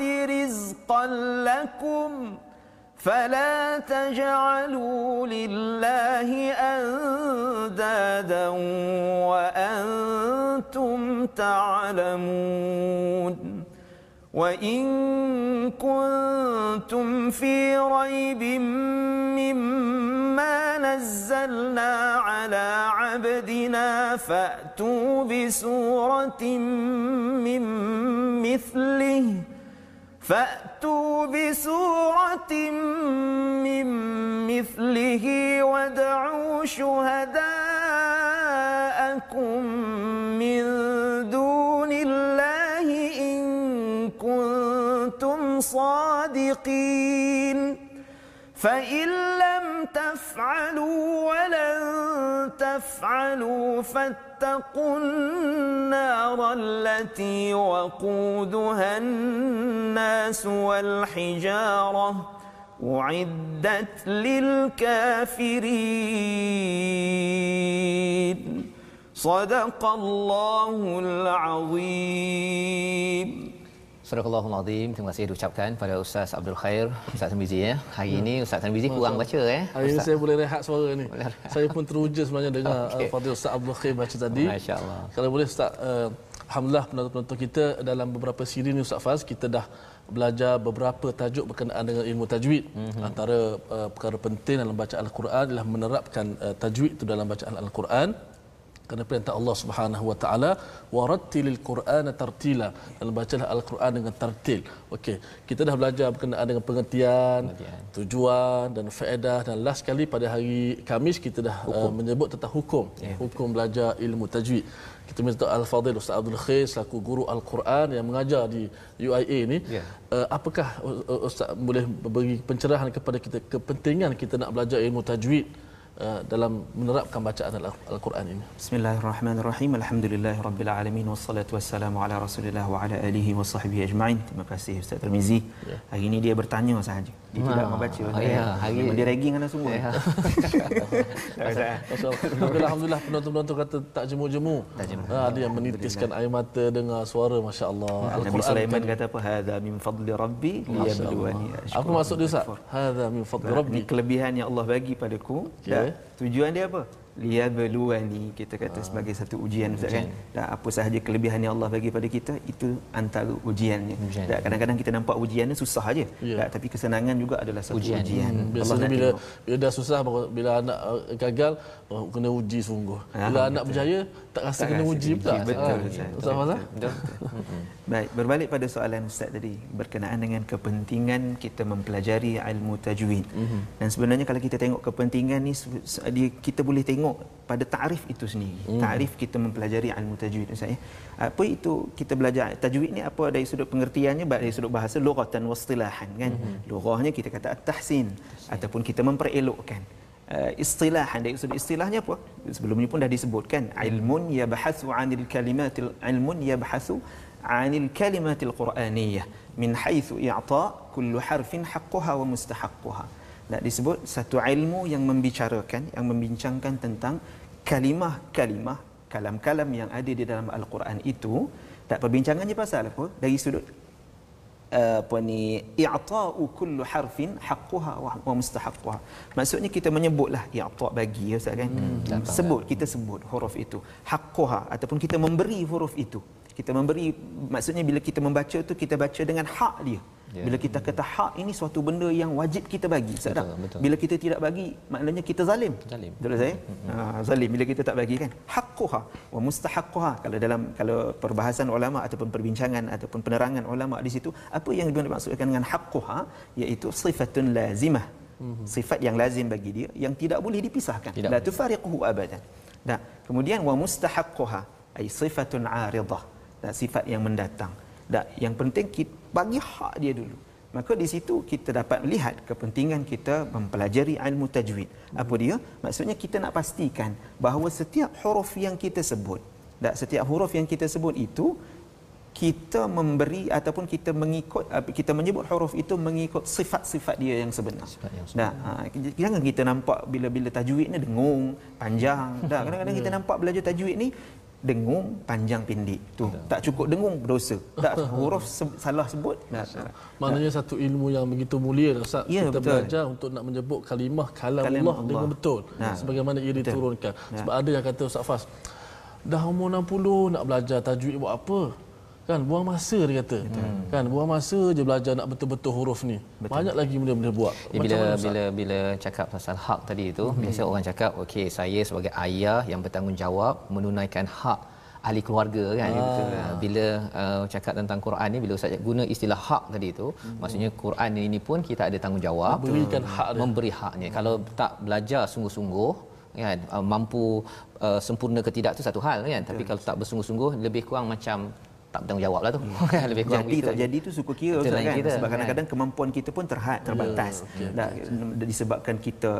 رزقا لكم فلا تجعلوا لله أندادا وأنتم تعلمون وإن كنتم في ريب مما نزلنا على عبدنا فأتوا بسورة من مثله فأتوا بسورة من مثله وادعوا شهداءكم من دون الله إن كنتم صادقين. فإن لم تفعلوا ولن تفعلوا فاتقوا النار التي وقودها الناس والحجارة أعدت للكافرين. صدق الله العظيم. Surah Allahul Azim. Terima kasih diucapkan pada Ustaz Abdul Khair, Ustaz Tarmizi ya. Hari ini Ustaz Tarmizi kurang baca eh. Hari ini saya boleh rehat suara ni. Saya pun teruja sebenarnya dengar Okey. okay. Fadil Ustaz Abdul Khair baca tadi. Masya-Allah. Kalau boleh Ustaz uh, Alhamdulillah penonton-penonton kita dalam beberapa siri ni Ustaz Faz kita dah belajar beberapa tajuk berkenaan dengan ilmu tajwid. Mhm. Mm-hmm. Antara uh, perkara penting dalam bacaan Al-Quran adalah menerapkan uh, tajwid itu dalam bacaan Al-Quran kerana perintah Allah Subhanahu wa taala warattilil qur'ana tartila dalam bacaan al-Quran dengan tartil. Okey, kita dah belajar berkenaan dengan pengertian, Pengertian. tujuan dan faedah dan last kali pada hari Kamis kita dah uh, menyebut tentang hukum. Ya, hukum belajar ilmu tajwid. Kita minta Al-Fadhil Ustaz Abdul Khair selaku guru Al-Quran yang mengajar di UIA ni. Ya. Uh, apakah uh, Ustaz boleh beri pencerahan kepada kita kepentingan kita nak belajar ilmu tajwid dalam menerapkan bacaan Al- Al-Quran ini? Bismillahirrahmanirrahim. Alhamdulillahirabbilalamin wassalatu wassalamu ala Rasulillah wa ala alihi wa sahbihi ajma'in. Terima kasih Ustaz Termizi. Ya. Hari ini dia bertanya sahaja. Dia tidak Ah, membaca. oh ya, hari- dia ragging anda semua. Ya. Masya-Allah. Tapi alhamdulillah penonton-penonton kata tak jemu-jemu. Tak jemu. Ha, ada yang menitiskan air mata dengar suara masya-Allah. Nabi Sulaiman kata apa? Hadza min fadli rabbi liyabluwani Apa maksud dia Ustaz? Hadza min fadli Ini rabbi. kelebihan yang Allah bagi padaku. Dan tujuan dia apa? Liyabluwani kita kata sebagai satu ujian Ustaz kan dan apa sahaja kelebihan yang Allah bagi pada kita itu antara ujiannya Ujian. dan kadang-kadang kita nampak ujian ni susah aja Ya. tak, tapi kesenangan juga adalah satu Ujian. ujian, Hmm, Allah biasanya bila tengok. bila dah susah bila anak uh, gagal oh, kena uji sungguh. Bila Ah, anak berjaya tak rasa Tak kena rasa uji pula. Betul, Ah, Ustaz. Ustaz Fazal? Betul. Baik, berbalik pada soalan Ustaz tadi berkenaan dengan kepentingan kita mempelajari ilmu tajwid. Mm-hmm. Dan sebenarnya kalau kita tengok kepentingan ni kita boleh tengok pada takrif itu sendiri. Mm. Takrif kita mempelajari ilmu tajwid Ustaz ya. Apa itu kita belajar tajwid ni apa dari sudut pengertiannya baik dari sudut bahasa lughatan wa istilahan kan. Mm-hmm. Lughahnya kita kata at-tahsin ataupun kita memperelokkan. Uh, istilahan dari sudut istilahnya apa? Sebelum ni pun dah disebutkan ilmun yabhathu 'anil kalimatil ilmun yabhathu 'anil kalimatil qur'aniyah min haitsu i'ta kullu harfin haqqaha wa mustahaqqaha. Nak disebut satu ilmu yang membicarakan yang membincangkan tentang kalimah-kalimah kalam-kalam yang ada di dalam al-Quran itu tak perbincangannya pasal apa? Dari sudut uh, apa ni i'ta'u kullu harfin haqquha wa, wa mustahaqquha. Maksudnya kita menyebutlah i'ta' bagi ya Ustaz kan. Hmm, sebut kita sebut huruf itu haqquha ataupun kita memberi huruf itu. Kita memberi maksudnya bila kita membaca tu kita baca dengan hak dia. Ya. Bila kita kata hak ini suatu benda yang wajib kita bagi. Ustaz? Betul, betul. Bila kita tidak bagi maknanya kita zalim. Zalim. Betul tak saya? Ha, zalim bila kita tak bagi kan. Haqquha wa mustahaqquha. Kalau dalam kalau perbahasan ulama ataupun perbincangan ataupun penerangan ulama di situ, apa yang dimaksudkan dengan haqquha iaitu sifatun lazimah. Sifat yang lazim bagi dia yang tidak boleh dipisahkan. Tidak La tufariquhu abadan. Dan kemudian wa mustahaqquha ay sifatun 'aridah. Dan sifat yang mendatang. Dan yang penting kita bagi hak dia dulu. Maka di situ kita dapat melihat kepentingan kita mempelajari ilmu tajwid. Apa dia? Maksudnya kita nak pastikan bahawa setiap huruf yang kita sebut, dan setiap huruf yang kita sebut itu kita memberi ataupun kita mengikut kita menyebut huruf itu mengikut sifat-sifat dia yang sebenar. Sifat yang Dah, ha, jangan kita nampak bila-bila tajwid ni dengung, panjang. Dah, kadang-kadang kita nampak belajar tajwid ni dengung, panjang, pendek. Tu, tak cukup dengung berdosa. Tak huruf se- salah sebut. Dah, dah. Maknanya satu ilmu yang begitu mulia Ustaz. Ya, kita betul. belajar untuk nak menyebut kalimah kalam Allah, Allah. dengan betul. Nah. Sebagaimana ia diturunkan. Ya. Sebab ada yang kata Ustaz Fas, dah umur 60 nak belajar tajwid buat apa? Kan buang masa dia kata. Kan buang masa je belajar nak betul-betul huruf ni. Betul. Banyak lagi benda boleh buat. Ya, bila bila bila cakap pasal hak tadi itu hmm. biasa orang cakap okey saya sebagai ayah yang bertanggungjawab menunaikan hak ahli keluarga kan ah. bila uh, cakap tentang Quran ni bila ustaz guna istilah hak tadi itu hmm. maksudnya Quran ini pun kita ada tanggungjawab Memberikan hak dia. memberi haknya kalau tak belajar sungguh-sungguh kan uh, mampu uh, sempurna ke tidak tu satu hal kan tapi kalau tak bersungguh-sungguh lebih kurang macam tak bertanggungjawab lah tu. Lebih kurang jadi begitu tak jadi tu suka kira Betul lah kan? kita, sebab kan? kadang-kadang kemampuan kita pun terhad terbatas. Dan disebabkan kita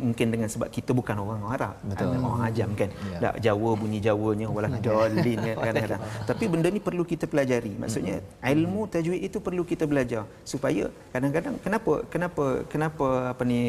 mungkin dengan sebab kita bukan orang Arab. Betul. orang ajam kan? Ya. dak Jawa bunyi Jawanya walah dolin kan kadang-kadang. Tapi benda ni perlu kita pelajari. Maksudnya ilmu tajwid itu perlu kita belajar supaya kadang-kadang kenapa kenapa kenapa apa ni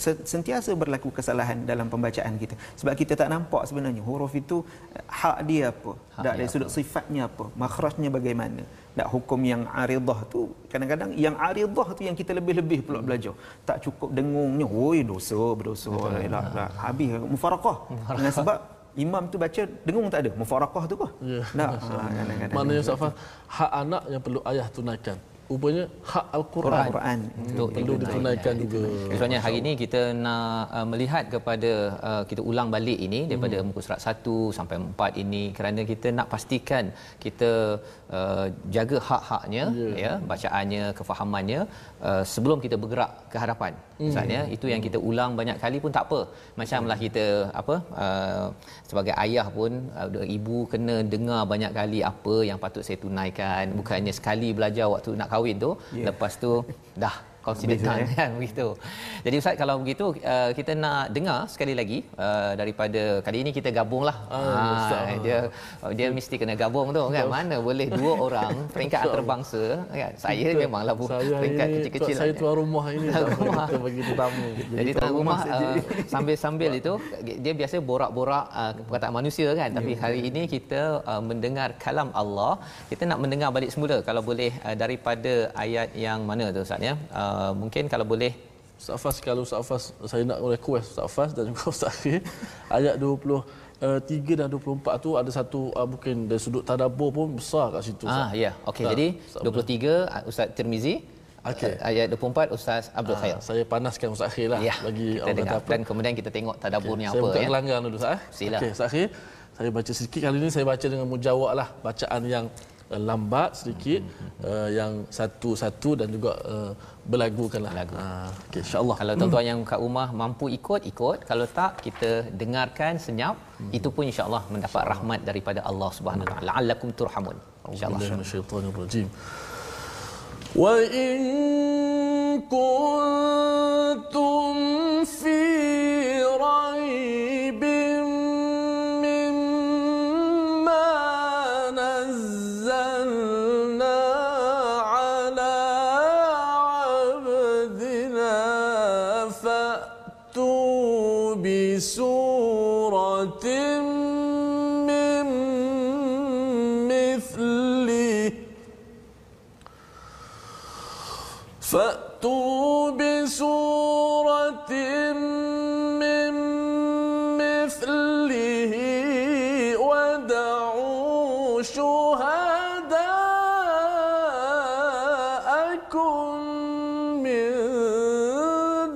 se- sentiasa berlaku kesalahan dalam pembacaan kita. Sebab kita tak nampak sebenarnya huruf itu eh, hak dia apa? Hak dak dari sudut sifatnya apa makhrajnya bagaimana? Tak hukum yang aridah tu kadang-kadang yang aridah tu yang kita lebih-lebih pula belajar. Tak cukup dengungnya oi dosa berdosa lah, habis mufarakah dengan sebab imam tu baca dengung tak ada? Mufarakah tu kah? Ya. tak ha, kadang-kadang Maknanya Ustaz hak anak yang perlu ayah tunaikan. Rupanya hak Al-Quran, Quran. Untuk perlu itu ditunaikan juga. Sebenarnya hari ini kita nak uh, melihat kepada uh, kita ulang balik ini daripada Hmm. muka surat 1 sampai 4 ini kerana kita nak pastikan kita uh, jaga hak-haknya Ya. ya bacaannya kefahamannya uh, sebelum kita bergerak ke hadapan. Hmm. Misalnya itu yang kita ulang banyak kali pun tak apa. Macamlah kita apa uh, sebagai ayah pun uh, ibu kena dengar banyak kali apa yang patut saya tunaikan bukannya sekali belajar waktu nak kahwin tu Ya. lepas tu dah consider Beza, done eh? kan begitu. Jadi ustaz kalau begitu uh, kita nak dengar sekali lagi uh, daripada kali ini kita gabunglah. Ah, ustaz. Ah, dia dia mesti kena gabung tu kan. Mana boleh dua orang peringkat antarabangsa kan. Saya Betul. memanglah bu- saya peringkat kecil-kecil. Saya lah. tuan rumah ini Tuan rumah. kita bagi tetamu. Jadi tuan rumah uh, sambil-sambil itu dia biasa borak-borak uh, perkataan manusia kan tapi Ya. hari ini kita uh, mendengar kalam Allah kita nak mendengar balik semula kalau boleh uh, daripada ayat yang mana tu Ustaz ya uh, mungkin kalau boleh Ustaz Fas kalau Ustaz Fas saya nak request Ustaz Fas dan juga Ustaz Akhir ayat 20 Uh, 3 dan 24 tu ada satu uh, mungkin dari sudut tadabbur pun besar kat situ Ah ya. Okey. Jadi 23 ah, Ustaz Tirmizi Okey. Uh, ayat 24 Ustaz Abdul Ah, Khair. saya panaskan Ustaz Akhir lah Ya, bagi kita orang dengar apa. dan kemudian kita tengok tadabburnya saya apa buka ya. gelanggang dulu Ustaz. Sila. Okey, Ustaz Akhir. Saya baca sedikit kali ini saya baca dengan mujawab lah bacaan yang uh, lambat sedikit mm-hmm. uh, yang satu-satu dan juga uh, berlagukanlah. Lagu. Uh, ah, okay, insyaAllah. Kalau tuan-tuan mm. yang kat rumah mampu ikut, ikut. Kalau tak, kita dengarkan senyap. Mm. Itu pun insyaAllah mendapat insya rahmat daripada Allah SWT. La'allakum turhamun. InsyaAllah. Wa in kuntum fi raibim شهداءكم من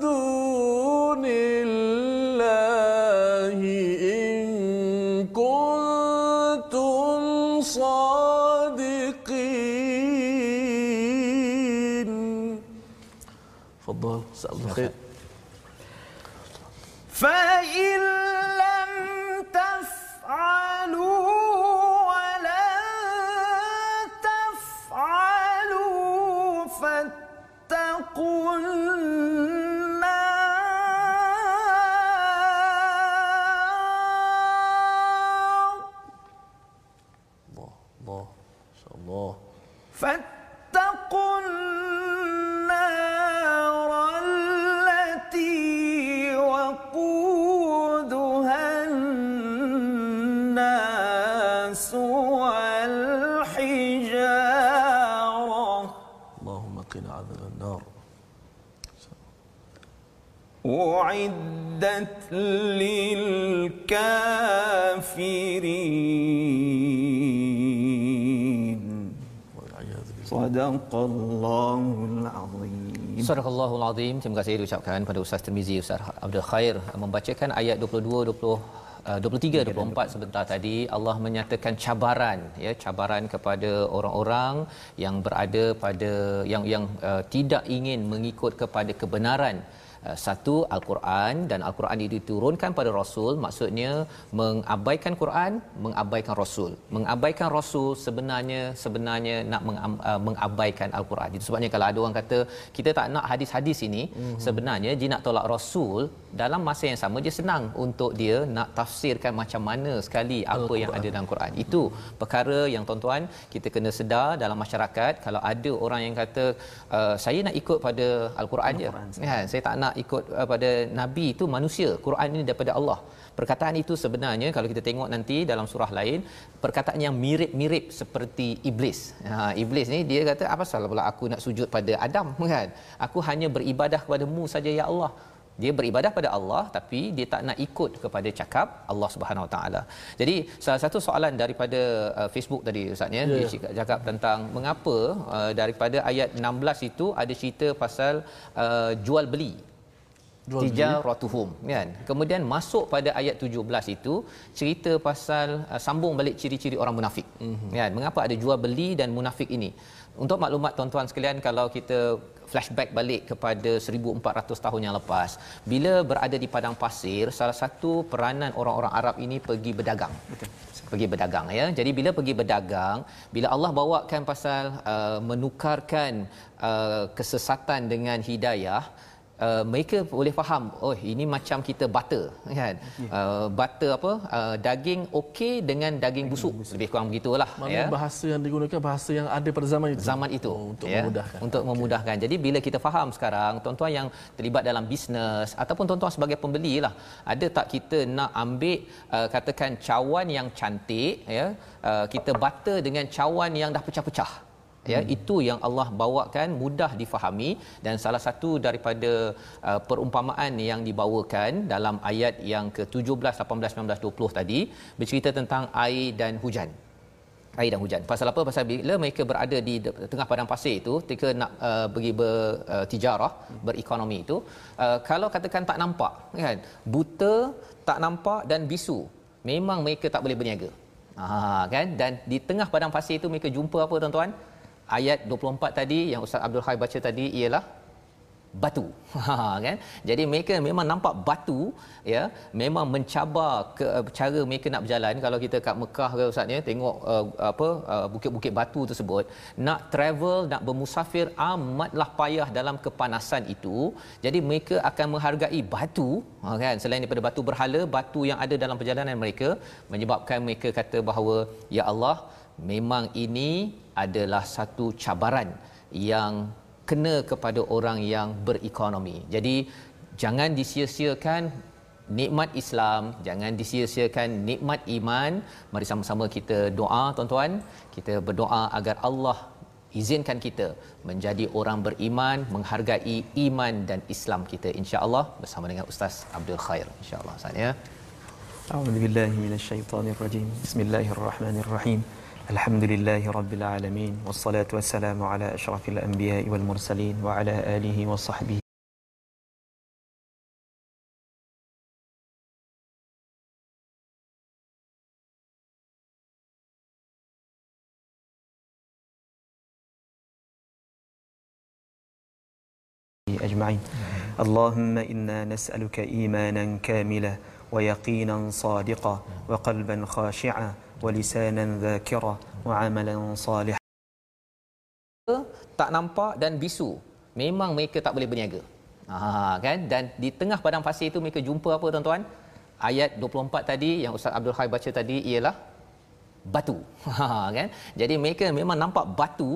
دون الله إن كنتم صادقين. تفضل عبد الخير فإن للكافرين والعياذ بالله صدق الله العظيم Sadaqallahul Azim. Terima kasih diucapkan pada Ustaz Tirmizi Ustaz Abdul Khair membacakan ayat 22 20 uh, 23 24 sebentar tadi Allah menyatakan cabaran ya cabaran kepada orang-orang yang berada pada yang yang uh, tidak ingin mengikut kepada kebenaran Uh, satu al-Quran dan al-Quran itu diturunkan pada rasul maksudnya mengabaikan Quran mengabaikan rasul. Mengabaikan rasul sebenarnya sebenarnya nak uh, mengabaikan al-Quran. Itu sebabnya kalau ada orang kata kita tak nak hadis-hadis ini mm-hmm. sebenarnya dia nak tolak rasul dalam masa yang sama dia senang untuk dia nak tafsirkan macam mana sekali apa Al-Quran. yang ada dalam Quran. Itu perkara yang tuan-tuan kita kena sedar dalam masyarakat. Kalau ada orang yang kata uh, saya nak ikut pada al-Quran je kan saya tak nak ikut uh, pada nabi itu manusia Quran ini daripada Allah perkataan itu sebenarnya kalau kita tengok nanti dalam surah lain perkataan yang mirip-mirip seperti iblis ha iblis ni dia kata apa salah pula aku nak sujud pada Adam kan aku hanya beribadah kepadamu saja ya Allah dia beribadah pada Allah tapi dia tak nak ikut kepada cakap Allah Subhanahu Wa Taala. Jadi salah satu soalan daripada uh, Facebook tadi ustaz ya Ya. dia cakap, cakap tentang mengapa uh, daripada ayat 16 itu ada cerita pasal uh, Jual beli. Tijaratuhum kan? Kemudian masuk pada ayat 17 itu cerita pasal uh, sambung balik ciri-ciri orang munafik. Mm-hmm. kan? Mengapa ada jual beli dan munafik ini? Untuk maklumat tuan-tuan sekalian kalau kita flashback balik kepada 1400 tahun yang lepas bila berada di padang pasir salah satu peranan orang-orang Arab ini pergi berdagang. Betul. Pergi berdagang ya. Jadi bila pergi berdagang bila Allah bawakan pasal uh, menukarkan uh, kesesatan dengan hidayah Uh, mereka boleh faham oh ini macam kita butter kan? Uh, butter apa? Uh, daging okey dengan daging busuk. Lebih kurang begitulah Mana ya. bahasa yang digunakan bahasa yang ada pada zaman itu. zaman itu Oh, untuk ya, memudahkan. untuk memudahkan. Jadi bila kita faham sekarang tuan-tuan yang terlibat dalam bisnes ataupun tuan-tuan sebagai pembeli lah ada tak kita nak ambil uh, katakan cawan yang cantik ya? Uh, kita butter dengan cawan yang dah pecah-pecah ya hmm. itu yang Allah bawakan mudah difahami dan salah satu daripada uh, perumpamaan yang dibawakan dalam ayat yang ke-17 18 19 20 tadi bercerita tentang air dan hujan air dan hujan. Pasal apa? Pasal bila mereka berada di tengah padang pasir itu, ketika nak uh, pergi bertijarah, uh, berekonomi itu, uh, kalau katakan tak nampak, kan? Buta, tak nampak dan bisu. Memang mereka tak boleh berniaga. Ha, kan? Dan di tengah padang pasir itu mereka jumpa apa tuan-tuan? Ayat 24 tadi yang Ustaz Abdul Hai baca tadi ialah batu. Ha kan? Jadi mereka memang nampak batu ya memang mencabar ke cara mereka nak berjalan. Kalau kita kat Mekah ke ustaz ya tengok uh, apa uh, bukit-bukit batu tersebut nak travel nak bermusafir amatlah payah dalam kepanasan itu. Jadi mereka akan menghargai batu ha kan? Selain daripada batu berhala batu yang ada dalam perjalanan mereka menyebabkan mereka kata bahawa ya Allah memang ini adalah satu cabaran yang kena kepada orang yang berekonomi. Jadi jangan disia-siakan nikmat Islam, jangan disia-siakan nikmat iman. Mari sama-sama kita doa tuan-tuan. Kita berdoa agar Allah izinkan kita menjadi orang beriman, menghargai iman dan Islam kita insya-Allah bersama dengan Ustaz Abdul Khair insya-Allah. Ustaz ya. A'udzubillahi minasyaitonirrajim. Bismillahirrahmanirrahim. الحمد لله رب العالمين والصلاة والسلام على أشرف الأنبياء والمرسلين وعلى آله وصحبه. أجمعين. اللهم إنا نسألك إيمانا كاملا ويقينا صادقا وقلبا خاشعا ولسانا ذاكرا وعملا صالحا tak nampak dan bisu memang mereka tak boleh berniaga ha kan dan di tengah padang pasir itu mereka jumpa apa tuan-tuan ayat 24 tadi yang ustaz Abdul Hai baca tadi ialah batu. Ha kan? Jadi mereka memang nampak batu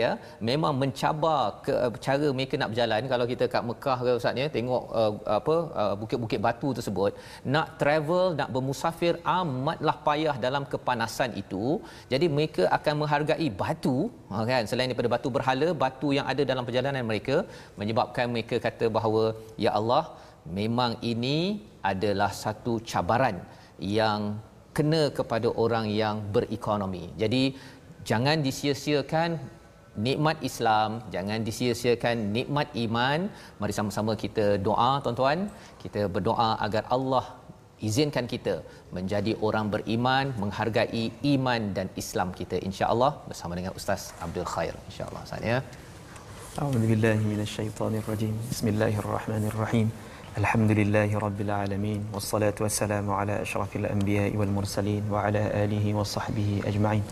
ya memang mencabar ke cara mereka nak berjalan. Kalau kita kat Mekah ke ustaz ya tengok uh, apa uh, bukit-bukit batu tersebut nak travel nak bermusafir amatlah payah dalam kepanasan itu. Jadi mereka akan menghargai batu ha kan? Selain daripada batu berhala batu yang ada dalam perjalanan mereka menyebabkan mereka kata bahawa ya Allah memang ini adalah satu cabaran yang kena kepada orang yang berekonomi. Jadi jangan disia-siakan nikmat Islam, jangan disia-siakan nikmat iman. Mari sama-sama kita doa tuan-tuan. Kita berdoa agar Allah izinkan kita menjadi orang beriman, menghargai iman dan Islam kita insya-Allah bersama dengan Ustaz Abdul Khair insya-Allah. Ustaz ya. A'udzubillahi minasyaitonirrajim. Bismillahirrahmanirrahim. الحمد لله رب العالمين والصلاة والسلام على أشرف الأنبياء والمرسلين وعلى آله وصحبه أجمعين.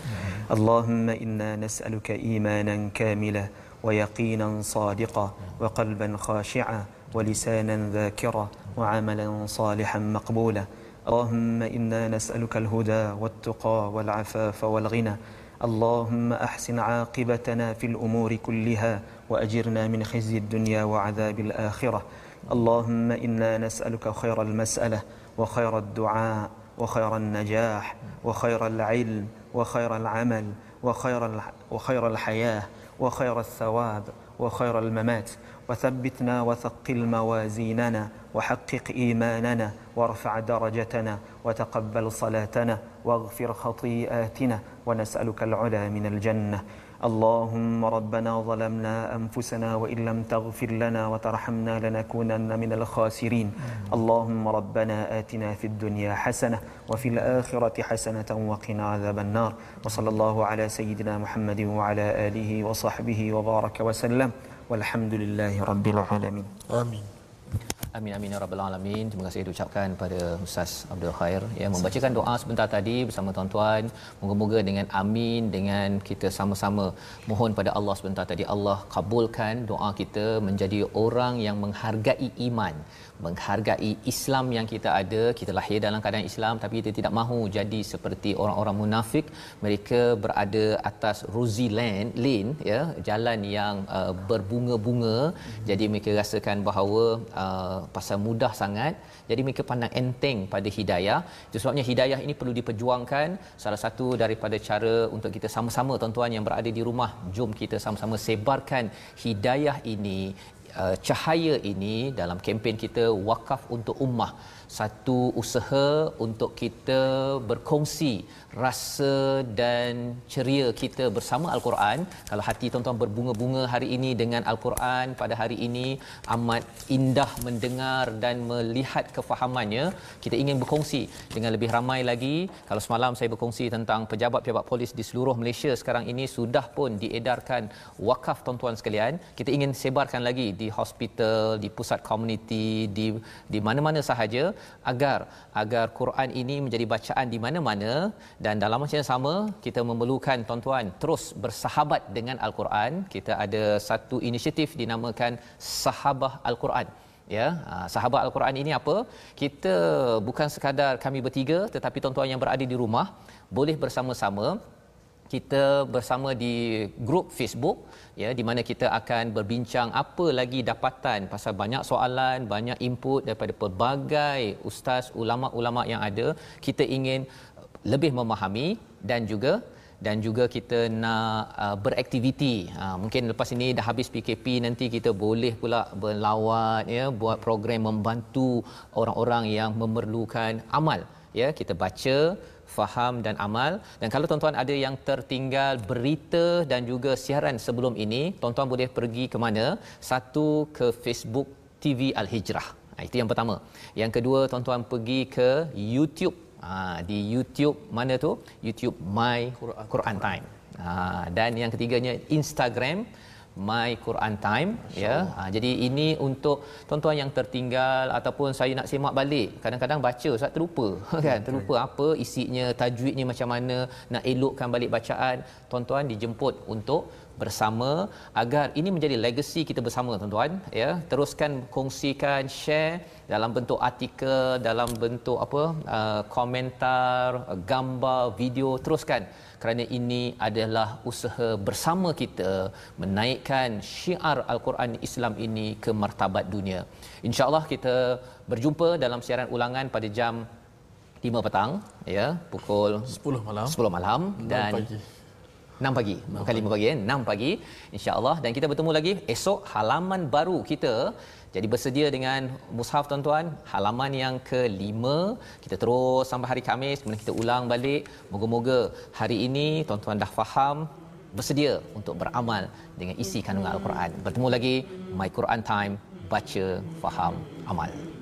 اللهم إنا نسألك إيمانا كاملا ويقينا صادقا وقلبا خاشعا ولسانا ذاكرا وعملا صالحا مقبولا. اللهم إنا نسألك الهدى والتقى والعفاف والغنى. اللهم أحسن عاقبتنا في الأمور كلها وأجرنا من خزي الدنيا وعذاب الآخرة. اللهم إنا نسألك خير المسألة وخير الدعاء وخير النجاح وخير العلم وخير العمل وخير وخير الحياة وخير الثواب وخير الممات. وثبتنا وثقل موازيننا وحقق إيماننا وارفع درجتنا وتقبل صلاتنا واغفر خطيئاتنا ونسألك العلا من الجنة. اللهم ربنا ظلمنا أنفسنا وإن لم تغفر لنا وترحمنا لنكونن من الخاسرين. اللهم ربنا آتنا في الدنيا حسنة وفي الآخرة حسنة وقنا عذاب النار. وصلى الله على سيدنا محمد وعلى آله وصحبه وبارك وسلم. والحمد لله رب العالمين. آمين. Amin amin ya rabbal alamin. Terima kasih diucapkan pada Ustaz Abdul Khair yang membacakan doa sebentar tadi bersama tuan-tuan. Moga-moga dengan amin dengan kita sama-sama mohon pada Allah sebentar tadi Allah kabulkan doa kita menjadi orang yang menghargai iman menghargai Islam yang kita ada. Kita lahir dalam keadaan Islam tapi kita tidak mahu jadi seperti orang-orang munafik. Mereka berada atas rosy lane lane ya jalan yang uh, berbunga-bunga. Jadi mereka rasakan bahawa uh, pasal mudah sangat. Jadi mereka pandang enteng pada hidayah. Itu sebabnya hidayah ini perlu diperjuangkan. Salah satu daripada cara untuk kita sama-sama tuan-tuan yang berada di rumah jom kita sama-sama sebarkan hidayah ini uh, cahaya ini dalam kempen kita wakaf untuk ummah satu usaha untuk kita berkongsi rasa dan ceria kita bersama al-Quran. Kalau hati tuan-tuan berbunga-bunga hari ini dengan al-Quran pada hari ini amat indah mendengar dan melihat kefahamannya kita ingin berkongsi dengan lebih ramai lagi. Kalau semalam saya berkongsi tentang pejabat-pejabat polis di seluruh Malaysia sekarang ini sudah pun diedarkan wakaf tuan-tuan sekalian. Kita ingin sebarkan lagi di hospital di pusat komuniti di di mana-mana sahaja agar agar Quran ini menjadi bacaan di mana-mana. Dan dalam masa yang sama kita memerlukan tuan-tuan terus bersahabat dengan al-Quran. Kita ada satu inisiatif dinamakan Sahabah Al-Quran. Ya ha, sahabat al-Quran ini apa? Kita bukan sekadar kami bertiga tetapi tuan-tuan yang berada di rumah boleh bersama-sama kita bersama di grup Facebook ya di mana kita akan berbincang apa lagi dapatan pasal banyak soalan banyak input daripada pelbagai ustaz ulama-ulama yang ada kita ingin lebih memahami dan juga dan juga kita nak uh, beraktiviti. Uh, mungkin lepas ini dah habis PKP nanti kita boleh pula berlawat ya buat program membantu orang-orang yang memerlukan amal ya kita baca faham dan amal. Dan kalau tuan-tuan ada yang tertinggal berita dan juga siaran sebelum ini tuan-tuan boleh pergi ke mana? Satu ke Facebook TV Al Hijrah ha, itu yang pertama. Yang kedua tuan-tuan pergi ke YouTube. Ha, di YouTube mana tu? YouTube My Quran, Quran Time. Ha, dan yang ketiganya Instagram My Quran Time ya. Ha, jadi ini untuk tuan-tuan yang tertinggal ataupun saya nak semak balik kadang-kadang baca ustaz terlupa kan? Terlupa apa isinya tajwidnya macam mana nak elokkan balik bacaan tuan-tuan dijemput untuk bersama agar ini menjadi legacy kita bersama tuan-tuan. Ya teruskan kongsikan share dalam bentuk artikel dalam bentuk apa uh, komentar gambar video teruskan. Kerana ini adalah usaha bersama kita menaikkan syiar al-Quran Islam ini ke martabat dunia. Insyaallah kita berjumpa dalam siaran ulangan pada jam 5 petang ya pukul 10 malam. 10 malam dan pagi. 6 pagi. Bukan 5 pagi eh, 6 pagi insya-Allah dan kita bertemu lagi esok halaman baru kita. Jadi bersedia dengan mushaf tuan-tuan, halaman yang ke-5. Kita terus sampai hari Khamis kemudian kita ulang balik. Moga-moga hari ini tuan-tuan dah faham bersedia untuk beramal dengan isi kandungan al-Quran. Bertemu lagi My Quran Time, baca, faham, amal.